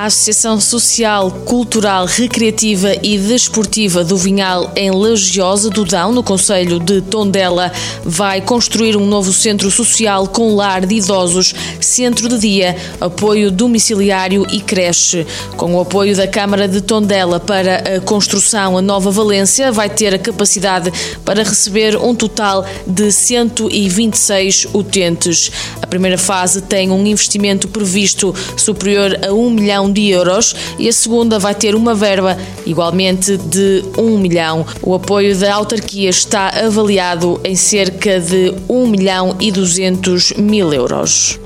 A Associação Social, Cultural, Recreativa e Desportiva do Vinhal em Lagiosa do Dão, no Conselho de Tondela, vai construir um novo centro social com lar de idosos, centro de dia, apoio domiciliário e creche. Com o apoio da Câmara de Tondela para a construção, a Nova Valência vai ter a capacidade para receber um total de 126 utentes. A primeira fase tem um investimento previsto superior a 1 milhão de euros e a segunda vai ter uma verba igualmente de 1 milhão. O apoio da autarquia está avaliado em cerca de 1 milhão e 200 mil euros.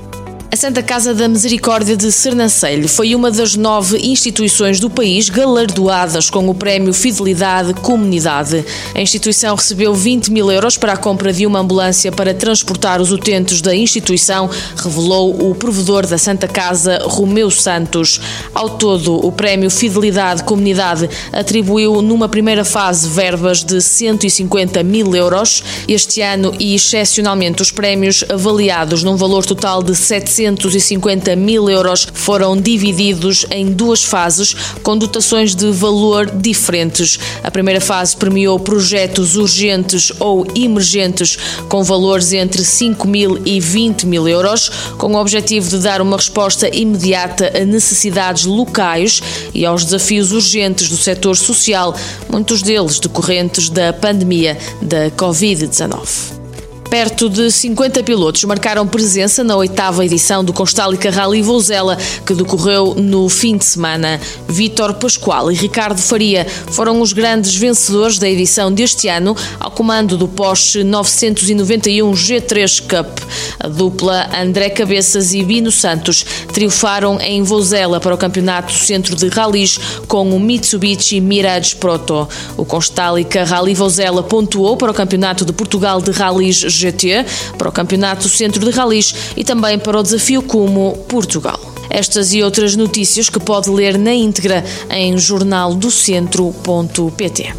A Santa Casa da Misericórdia de Sernancelho foi uma das nove instituições do país galardoadas com o prémio Fidelidade Comunidade. A instituição recebeu 20 mil euros para a compra de uma ambulância para transportar os utentes da instituição, revelou o provedor da Santa Casa, Romeu Santos. Ao todo, o prémio Fidelidade Comunidade atribuiu numa primeira fase verbas de 150 mil euros. Este ano e excepcionalmente os prémios avaliados num valor total de 700 250 mil euros foram divididos em duas fases, com dotações de valor diferentes. A primeira fase premiou projetos urgentes ou emergentes com valores entre 5 mil e 20 mil euros, com o objetivo de dar uma resposta imediata a necessidades locais e aos desafios urgentes do setor social, muitos deles decorrentes da pandemia da Covid-19. Perto de 50 pilotos marcaram presença na oitava edição do Constálica Rally Vouzela, que decorreu no fim de semana. Vítor Pascoal e Ricardo Faria foram os grandes vencedores da edição deste ano, ao comando do Porsche 991 G3 Cup. A dupla André Cabeças e Bino Santos triunfaram em Vouzela para o Campeonato Centro de Rallys com o Mitsubishi Mirage Proto. O Constálica Rally Vouzela pontuou para o Campeonato de Portugal de Rallys GT, para o Campeonato Centro de Ralis e também para o Desafio Como Portugal. Estas e outras notícias que pode ler na íntegra em jornaldocentro.pt.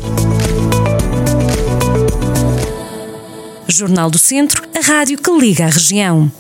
Jornal do Centro, a rádio que liga a região.